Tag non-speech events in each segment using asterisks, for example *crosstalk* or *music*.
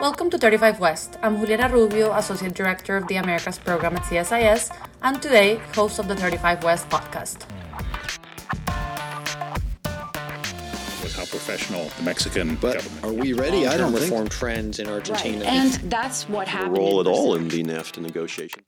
Welcome to 35 West. I'm Juliana Rubio, Associate Director of the Americas Program at CSIS, and today, host of the 35 West podcast. With how professional the Mexican but government. Are we ready? I don't reform think. trends in Argentina. Right. And that's what happened. role at all in the NAFTA negotiation.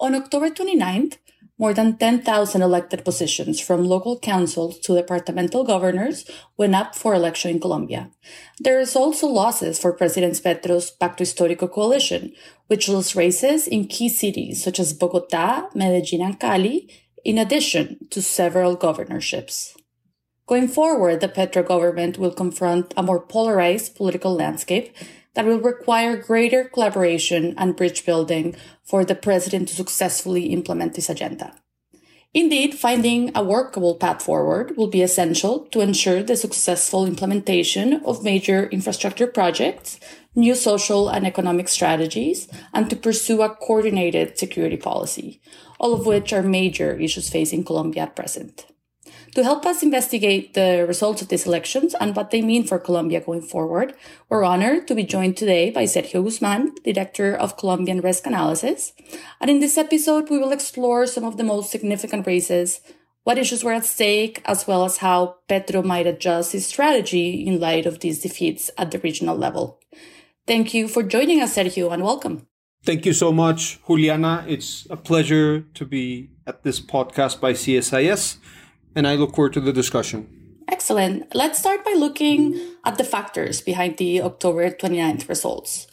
On October 29th, more than 10,000 elected positions from local councils to departmental governors went up for election in Colombia. There is also losses for President Petro's Pacto Histórico coalition, which lost races in key cities such as Bogota, Medellin, and Cali, in addition to several governorships. Going forward, the Petro government will confront a more polarized political landscape that will require greater collaboration and bridge building for the president to successfully implement this agenda. Indeed, finding a workable path forward will be essential to ensure the successful implementation of major infrastructure projects, new social and economic strategies, and to pursue a coordinated security policy, all of which are major issues facing Colombia at present. To help us investigate the results of these elections and what they mean for Colombia going forward, we're honored to be joined today by Sergio Guzman, Director of Colombian Risk Analysis. And in this episode, we will explore some of the most significant races, what issues were at stake, as well as how Petro might adjust his strategy in light of these defeats at the regional level. Thank you for joining us, Sergio, and welcome. Thank you so much, Juliana. It's a pleasure to be at this podcast by CSIS and I look forward to the discussion. Excellent. Let's start by looking at the factors behind the October 29th results.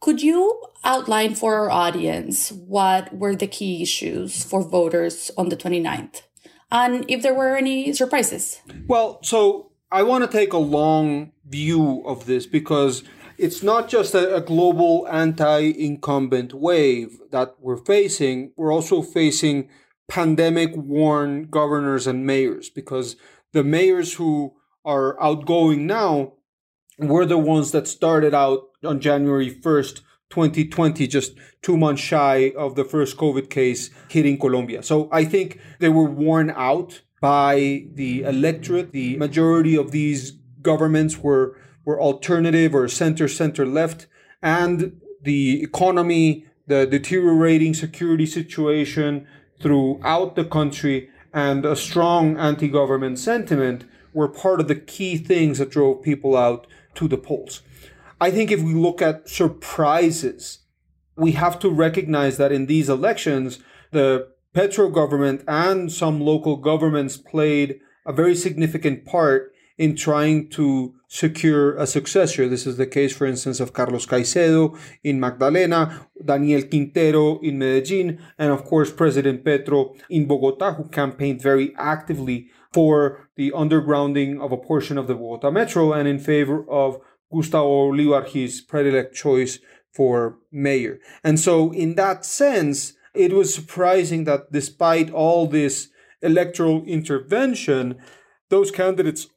Could you outline for our audience what were the key issues for voters on the 29th? And if there were any surprises? Well, so I want to take a long view of this because it's not just a, a global anti incumbent wave that we're facing, we're also facing pandemic worn governors and mayors because the mayors who are outgoing now were the ones that started out on January 1st, 2020, just two months shy of the first COVID case hitting Colombia. So I think they were worn out by the electorate. The majority of these governments were, were alternative or center, center left. And the economy, the deteriorating security situation, throughout the country and a strong anti government sentiment were part of the key things that drove people out to the polls. I think if we look at surprises, we have to recognize that in these elections, the Petro government and some local governments played a very significant part in trying to secure a successor. This is the case, for instance, of Carlos Caicedo in Magdalena, Daniel Quintero in Medellin, and of course, President Petro in Bogota, who campaigned very actively for the undergrounding of a portion of the Bogota metro and in favor of Gustavo Bolivar, his predilect choice for mayor. And so, in that sense, it was surprising that despite all this electoral intervention, those candidates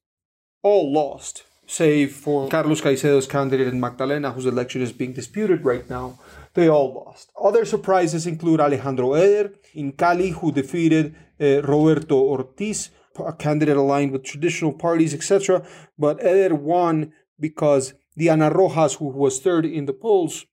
all lost, save for Carlos Caicedo's candidate in Magdalena, whose election is being disputed right now. They all lost. Other surprises include Alejandro Eder in Cali, who defeated uh, Roberto Ortiz, a candidate aligned with traditional parties, etc. But Eder won because Diana Rojas, who was third in the polls,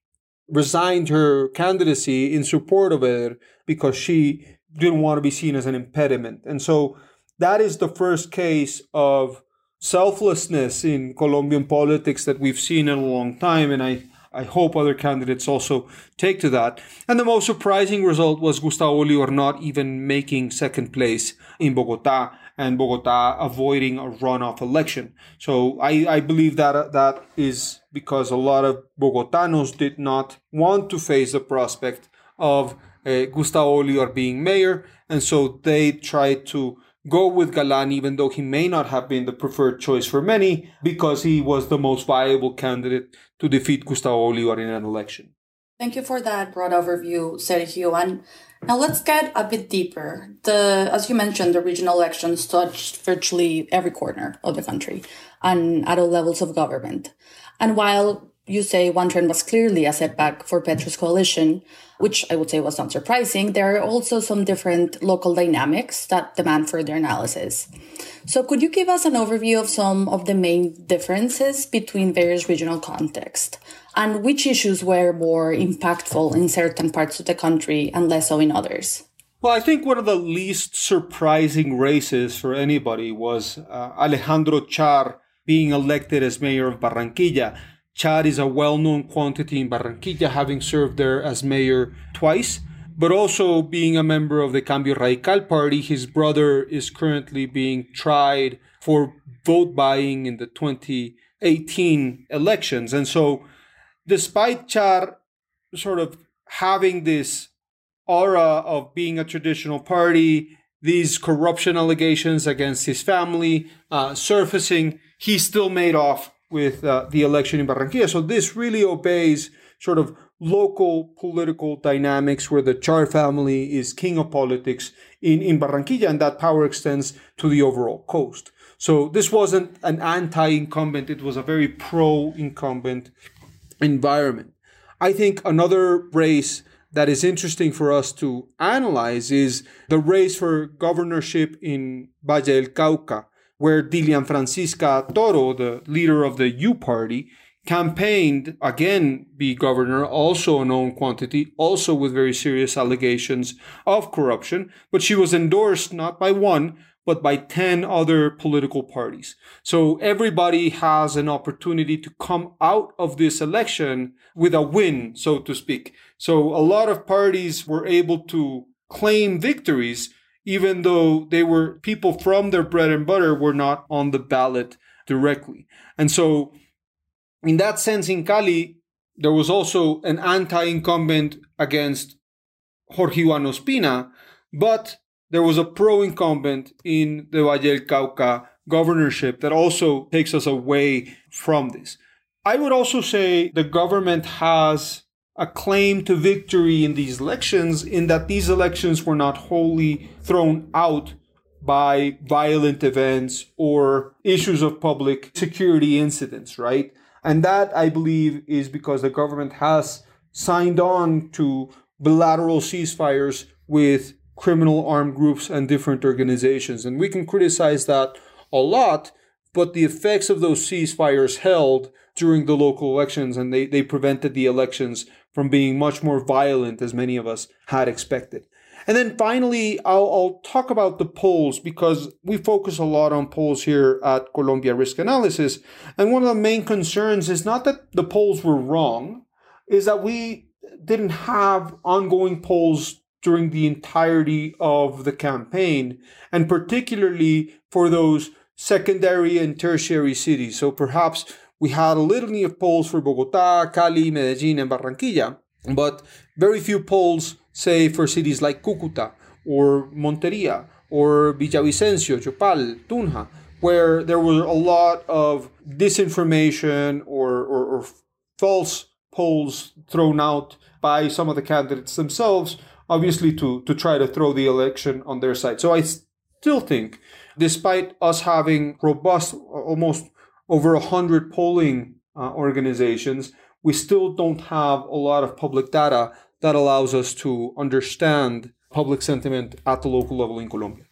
resigned her candidacy in support of Eder because she didn't want to be seen as an impediment. And so that is the first case of selflessness in Colombian politics that we've seen in a long time. And I, I hope other candidates also take to that. And the most surprising result was Gustavo Bolivar not even making second place in Bogota and Bogota avoiding a runoff election. So I, I believe that that is because a lot of Bogotanos did not want to face the prospect of uh, Gustavo Bolivar being mayor. And so they tried to go with Galan, even though he may not have been the preferred choice for many, because he was the most viable candidate to defeat Gustavo Bolivar in an election. Thank you for that broad overview, Sergio. And now let's get a bit deeper. The, as you mentioned, the regional elections touched virtually every corner of the country and at all levels of government. And while you say one trend was clearly a setback for Petro's coalition, which I would say was not surprising. There are also some different local dynamics that demand further analysis. So could you give us an overview of some of the main differences between various regional contexts? and which issues were more impactful in certain parts of the country and less so in others? Well, I think one of the least surprising races for anybody was uh, Alejandro Char being elected as mayor of Barranquilla. Char is a well known quantity in Barranquilla, having served there as mayor twice, but also being a member of the Cambio Radical party. His brother is currently being tried for vote buying in the 2018 elections. And so, despite Char sort of having this aura of being a traditional party, these corruption allegations against his family uh, surfacing, he still made off with uh, the election in Barranquilla. So this really obeys sort of local political dynamics where the Char family is king of politics in, in Barranquilla, and that power extends to the overall coast. So this wasn't an anti incumbent, it was a very pro incumbent environment. I think another race that is interesting for us to analyze is the race for governorship in Valle del Cauca, where Dilian Francisca Toro, the leader of the U Party, campaigned again be governor, also a known quantity, also with very serious allegations of corruption, but she was endorsed not by one, but by 10 other political parties. So everybody has an opportunity to come out of this election with a win, so to speak. So a lot of parties were able to claim victories, even though they were people from their bread and butter were not on the ballot directly. And so in that sense, in Cali, there was also an anti-incumbent against Jorge Iván Ospina, but there was a pro-incumbent in the Valle del Cauca governorship that also takes us away from this. I would also say the government has a claim to victory in these elections in that these elections were not wholly thrown out by violent events or issues of public security incidents, right? And that, I believe, is because the government has signed on to bilateral ceasefires with criminal armed groups and different organizations. And we can criticize that a lot, but the effects of those ceasefires held during the local elections and they, they prevented the elections from being much more violent as many of us had expected. And then finally, I'll, I'll, talk about the polls because we focus a lot on polls here at Colombia Risk Analysis. And one of the main concerns is not that the polls were wrong, is that we didn't have ongoing polls during the entirety of the campaign, and particularly for those secondary and tertiary cities. So perhaps we had a litany of polls for Bogota, Cali, Medellin, and Barranquilla, but very few polls say for cities like Cucuta or Monteria or Villavicencio, Yopal, Tunja, where there were a lot of disinformation or, or, or false polls thrown out by some of the candidates themselves, obviously to, to try to throw the election on their side. So I still think, despite us having robust, almost over 100 polling uh, organizations, we still don't have a lot of public data that allows us to understand public sentiment at the local level in Colombia.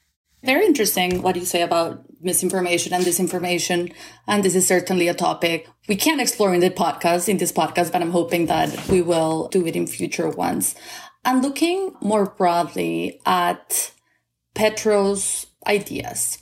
Very interesting what you say about misinformation and disinformation. And this is certainly a topic we can't explore in the podcast, in this podcast, but I'm hoping that we will do it in future ones. And looking more broadly at Petro's ideas.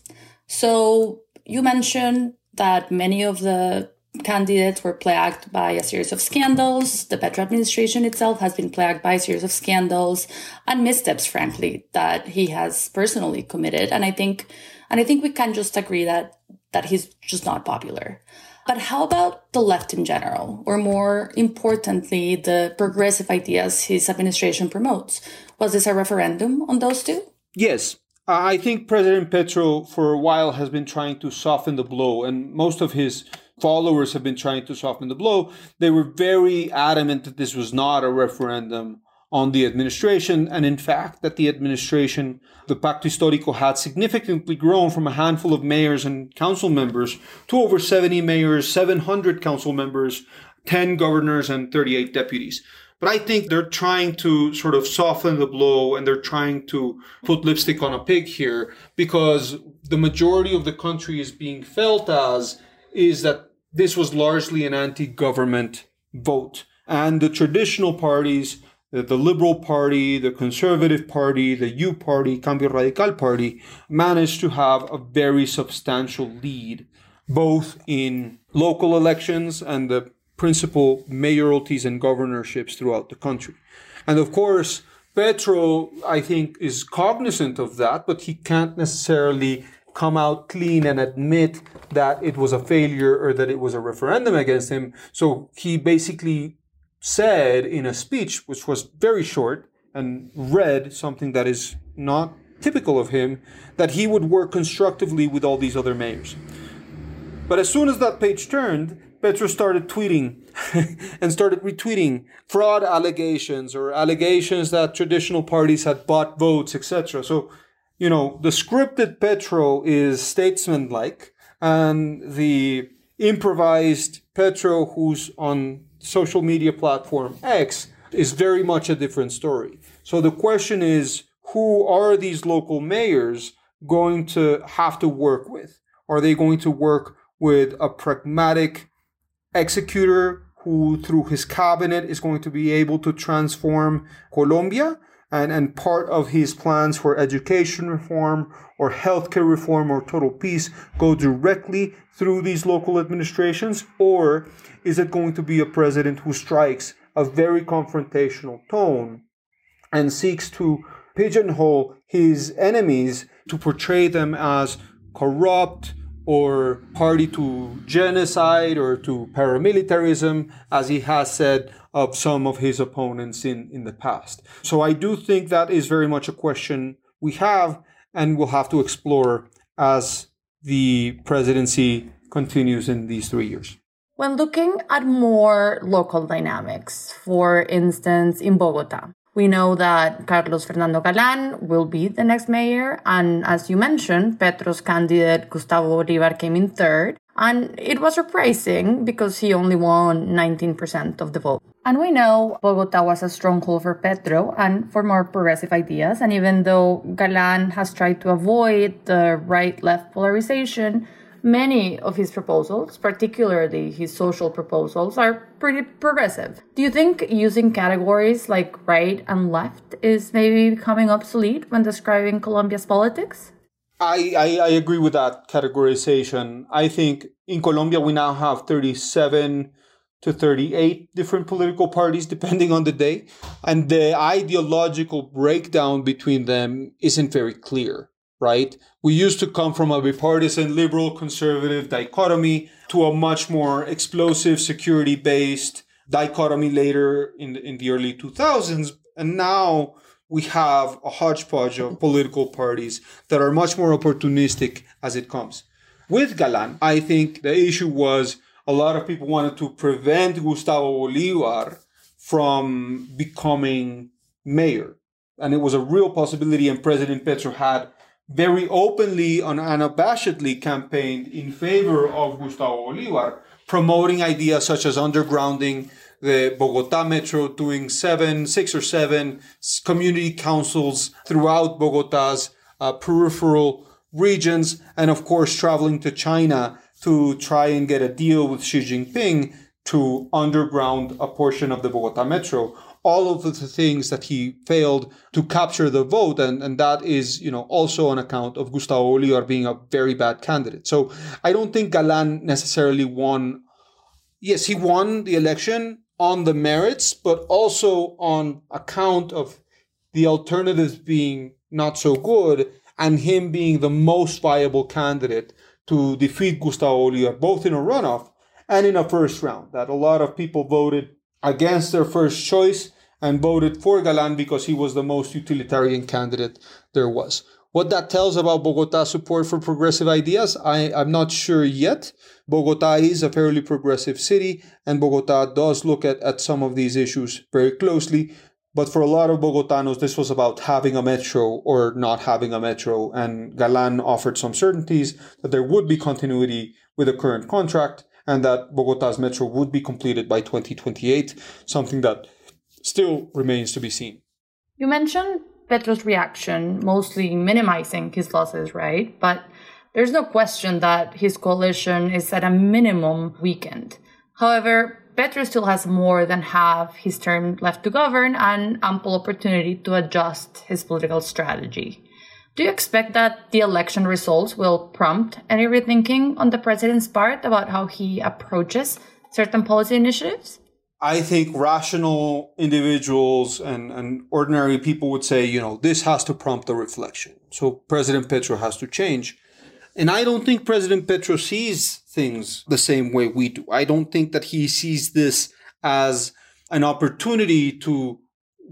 So you mentioned that many of the candidates were plagued by a series of scandals. The Petro administration itself has been plagued by a series of scandals and missteps, frankly, that he has personally committed. And I think, and I think we can just agree that, that he's just not popular. But how about the left in general, or more importantly, the progressive ideas his administration promotes? Was this a referendum on those two? Yes. I think President Petro, for a while, has been trying to soften the blow, and most of his followers have been trying to soften the blow. They were very adamant that this was not a referendum on the administration, and in fact, that the administration, the Pacto Histórico, had significantly grown from a handful of mayors and council members to over 70 mayors, 700 council members, 10 governors, and 38 deputies. But I think they're trying to sort of soften the blow and they're trying to put lipstick on a pig here because the majority of the country is being felt as is that this was largely an anti government vote. And the traditional parties, the, Liberal Party, the Conservative Party, the U Party, Cambio Radical Party, managed to have a very substantial lead, both in local elections and the principal mayoralties and governorships throughout the country. And of course, Petro, I think, is cognizant of that, but he can't necessarily come out clean and admit that it was a failure or that it was a referendum against him. So he basically said in a speech, which was very short and read something that is not typical of him, that he would work constructively with all these other mayors. But as soon as that page turned, Petro started tweeting *laughs* and started retweeting fraud allegations or allegations that traditional parties had bought votes, etc. So you know, the scripted Petro is statesman-like, and the improvised Petro, who's on social media platform X, is very much a different story. So the question is, who are these local mayors going to have to work with? Are they going to work with a pragmatic executor who, through his cabinet, is going to be able to transform Colombia? and, and part of his plans for education reform or healthcare reform or total peace go directly through these local administrations? Or is it going to be a president who strikes a very confrontational tone and seeks to pigeonhole his enemies to portray them as corrupt or party to genocide or to paramilitarism, as he has said of some of his opponents in, in the past. So I do think that is very much a question we have and we'll have to explore as the presidency continues in these three years. When looking at more local dynamics, for instance, in Bogota, we know that Carlos Fernando Galan will be the next mayor. And as you mentioned, Petro's candidate Gustavo Bolivar came in third. And it was surprising because he only won 19% of the vote. And we know Bogota was a stronghold for Petro and for more progressive ideas. And even though Galan has tried to avoid the right left polarization, Many of his proposals, particularly his social proposals, are pretty progressive. Do you think using categories like right and left is maybe becoming obsolete when describing Colombia's politics? I, I, I agree with that categorization. I think in Colombia we now have 37 to 38 different political parties *laughs* depending on the day and the ideological breakdown between them isn't very clear right? We used to come from a bipartisan liberal conservative dichotomy to a much more explosive security based dichotomy later in the, in the early 2000s. And now we have a hodgepodge of political parties that are much more opportunistic as it comes. With Galan, I think the issue was a lot of people wanted to prevent Gustavo Bolivar from becoming mayor. And it was a real possibility, and President Petro had very openly and unabashedly campaigned in favor of Gustavo Bolivar, promoting ideas such as undergrounding the Bogota Metro, doing seven, six or seven community councils throughout Bogota's uh, peripheral regions, and of course traveling to China to try and get a deal with Xi Jinping to underground a portion of the Bogota Metro all of the things that he failed to capture the vote. And, and that is, you know, also on account of Gustavo Bolivar being a very bad candidate. So I don't think Galan necessarily won. Yes, he won the election on the merits, but also on account of the alternatives being not so good and him being the most viable candidate to defeat Gustavo Bolivar, both in a runoff and in a first round. That a lot of people voted against their first choice and voted for Galan because he was the most utilitarian candidate there was. What that tells about Bogota's support for progressive ideas, I, I'm not sure yet. Bogota is a fairly progressive city, and Bogota does look at, at some of these issues very closely. But for a lot of Bogotanos, this was about having a metro or not having a metro, and Galan offered some certainties that there would be continuity with the current contract and that Bogota's metro would be completed by 2028, something that still remains to be seen. You mentioned Petro's reaction, mostly minimizing his losses, right? But there's no question that his coalition is at a minimum weakened. However, Petro still has more than half his term left to govern and ample opportunity to adjust his political strategy. Do you expect that the election results will prompt any rethinking on the president's part about how he approaches certain policy initiatives? I think rational individuals and, and ordinary people would say, you know, this has to prompt a reflection. So President Petro has to change. And I don't think President Petro sees things the same way we do. I don't think that he sees this as an opportunity to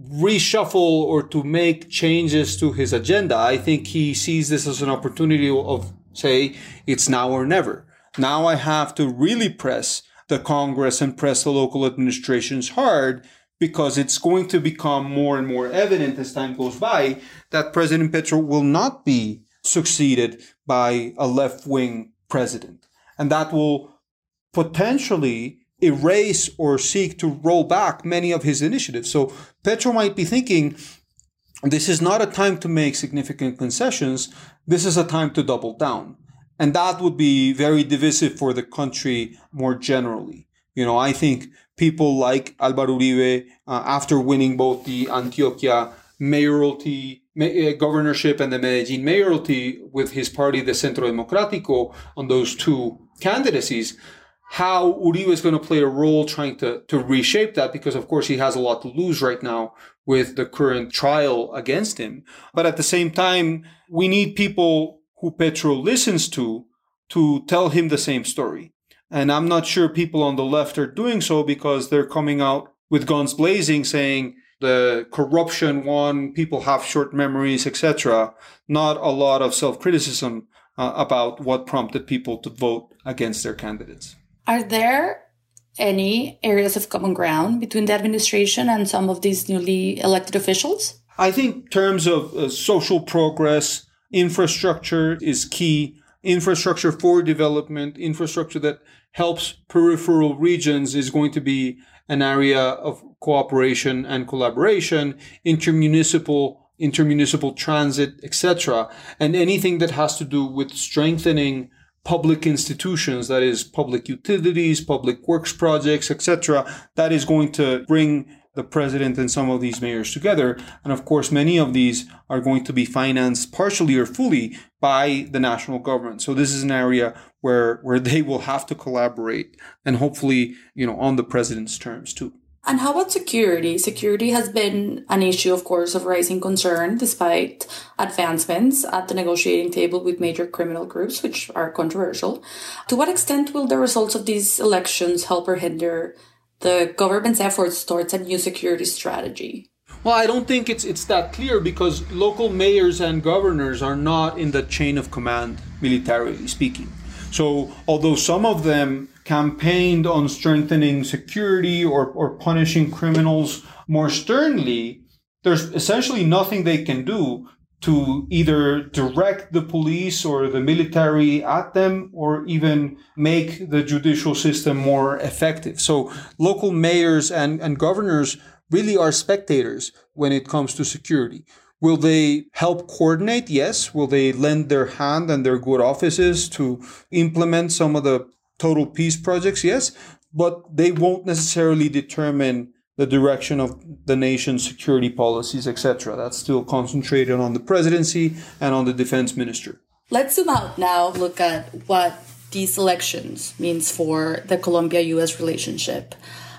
reshuffle or to make changes to his agenda. I think he sees this as an opportunity of, say, it's now or never. Now I have to really press the Congress and press the local administrations hard because it's going to become more and more evident as time goes by that President Petro will not be succeeded by a left wing president. And that will potentially erase or seek to roll back many of his initiatives. So Petro might be thinking, this is not a time to make significant concessions. This is a time to double down. And that would be very divisive for the country more generally. You know, I think people like Alvaro Uribe, uh, after winning both the Antioquia mayoralty, uh, governorship and the Medellin mayoralty with his party, the Centro Democrático, on those two candidacies, how Uribe is going to play a role trying to, to reshape that because, of course, he has a lot to lose right now with the current trial against him. But at the same time, we need people who Petro listens to to tell him the same story. And I'm not sure people on the left are doing so because they're coming out with guns blazing saying the corruption won, people have short memories, etc. Not a lot of self-criticism uh, about what prompted people to vote against their candidates. Are there any areas of common ground between the administration and some of these newly elected officials? I think terms of uh, social progress, Infrastructure is key. Infrastructure for development, infrastructure that helps peripheral regions is going to be an area of cooperation and collaboration, intermunicipal intermunicipal transit, etc. And anything that has to do with strengthening public institutions, that is public utilities, public works projects, etc., that is going to bring the president and some of these mayors together. And of course, many of these are going to be financed partially or fully by the national government. So this is an area where, where *laughs* they will have to collaborate and hopefully, you know, on the president's terms too. And how about security? Security has been an issue, of course, of rising concern despite advancements at the negotiating table with major criminal groups, which are controversial. To what extent will the results of these elections help or hinder the government's efforts towards a new security strategy? Well, I don't think it's it's that clear because local mayors and governors are not in the chain of command, militarily speaking. So, although some of them campaigned on strengthening security or, or punishing criminals more sternly, there's essentially nothing they can do to either direct the police or the military at them or even make the judicial system more effective. So local mayors and, and governors really are spectators when it comes to security. Will they help coordinate? Yes. Will they lend their hand and their good offices to implement some of the total peace projects? Yes. But they won't necessarily determine the direction of the nation's security policies, etc. That's still concentrated on the presidency and on the defense minister. Let's zoom out now, look at what these elections means for the Colombia-US relationship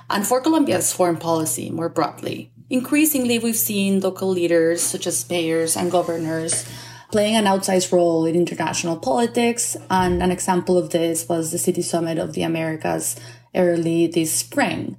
and for Colombia's foreign policy more broadly. Increasingly, we've seen local leaders such as mayors and governors playing an outsized role in international politics. And an example of this was the City Summit of the Americas early this spring.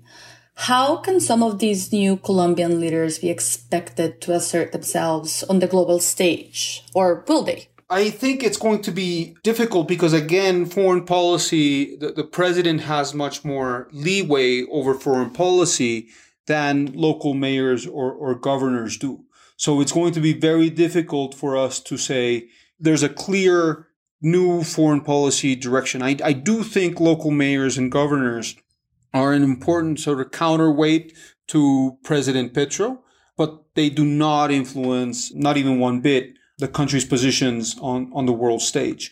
How can some of these new Colombian leaders be expected to assert themselves on the global stage? Or will they? I think it's going to be difficult because, again, foreign policy, the, the president has much more leeway over foreign policy than local mayors or, or governors do. So it's going to be very difficult for us to say there's a clear new foreign policy direction. I, I do think local mayors and governors are an important sort of counterweight to President Petro, but they do not influence, not even one bit, the country's positions on, on the world stage.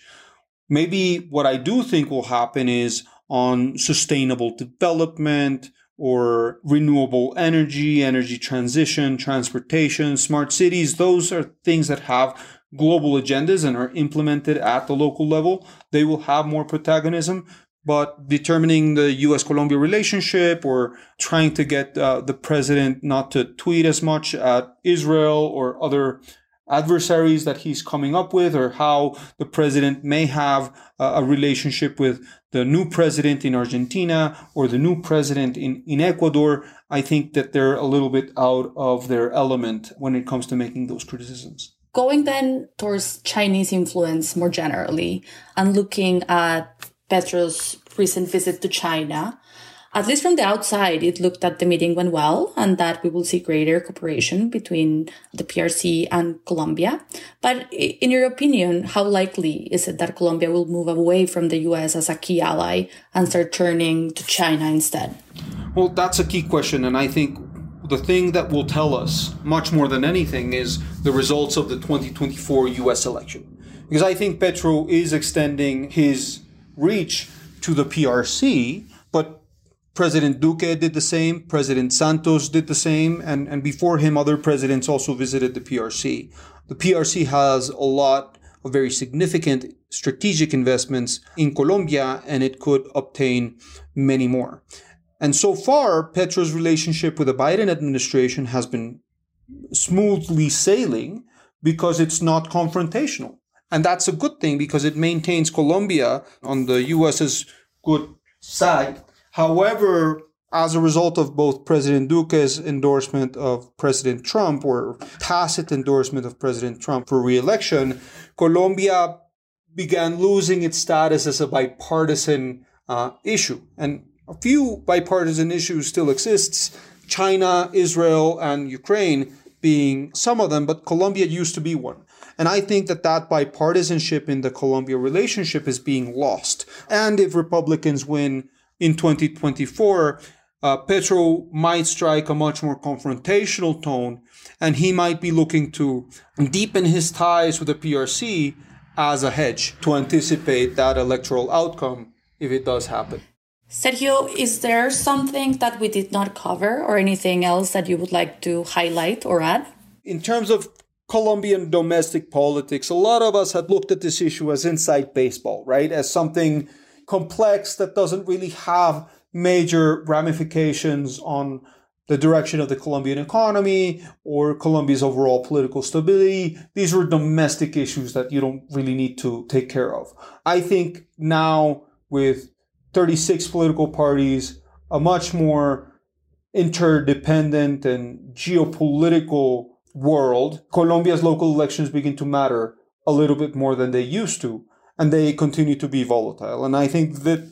Maybe what I do think will happen is on sustainable development or renewable energy, energy transition, transportation, smart cities. Those are things that have global agendas and are implemented at the local level. They will have more protagonism. But determining the US Colombia relationship or trying to get uh, the president not to tweet as much at Israel or other adversaries that he's coming up with, or how the president may have a relationship with the new president in Argentina or the new president in, in Ecuador, I think that they're a little bit out of their element when it comes to making those criticisms. Going then towards Chinese influence more generally and looking at Petro's recent visit to China, at least from the outside, it looked that the meeting went well and that we will see greater cooperation between the PRC and Colombia. But in your opinion, how likely is it that Colombia will move away from the US as a key ally and start turning to China instead? Well, that's a key question. And I think the thing that will tell us much more than anything is the results of the 2024 US election. Because I think Petro is extending his reach to the PRC, President Duque did the same, President Santos did the same, and, and before him, other presidents also visited the PRC. The PRC has a lot of very significant strategic investments in Colombia, and it could obtain many more. And so far, Petro's relationship with the Biden administration has been smoothly sailing because it's not confrontational. And that's a good thing because it maintains Colombia on the US's good side However, as a result of both President Duque's endorsement of President Trump or tacit endorsement of President Trump for re-election, Colombia began losing its status as a bipartisan uh, issue. And a few bipartisan issues still exists, China, Israel, and Ukraine being some of them, but Colombia used to be one. And I think that that bipartisanship in the Colombia relationship is being lost. And if Republicans win in 2024, uh, Petro might strike a much more confrontational tone, and he might be looking to deepen his ties with the PRC as a hedge to anticipate that electoral outcome if it does happen. Sergio, is there something that we did not cover or anything else that you would like to highlight or add? In terms of Colombian domestic politics, a lot of us had looked at this issue as inside baseball, right? As something complex that doesn't really have major ramifications on the direction of the Colombian economy or Colombia's overall political stability. These are domestic issues that you don't really need to take care of. I think now with 36 political parties, a much more interdependent and geopolitical world, Colombia's local elections begin to matter a little bit more than they used to and they continue to be volatile. And I think that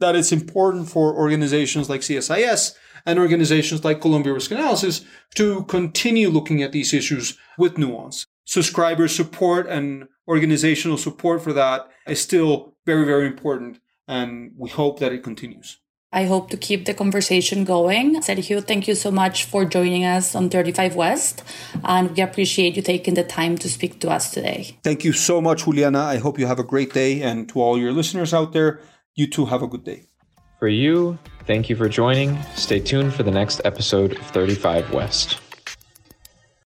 that it's important for organizations like CSIS and organizations like Colombia Risk Analysis to continue looking at these issues with nuance. Subscriber support and organizational support for that is still very, very important. And we hope that it continues. I hope to keep the conversation going. Sergio, thank you so much for joining us on 35 West, and we appreciate you taking the time to speak to us today. Thank you so much, Juliana. I hope you have a great day, and to all your listeners out there, you too have a good day. For you, thank you for joining. Stay tuned for the next episode of 35 West.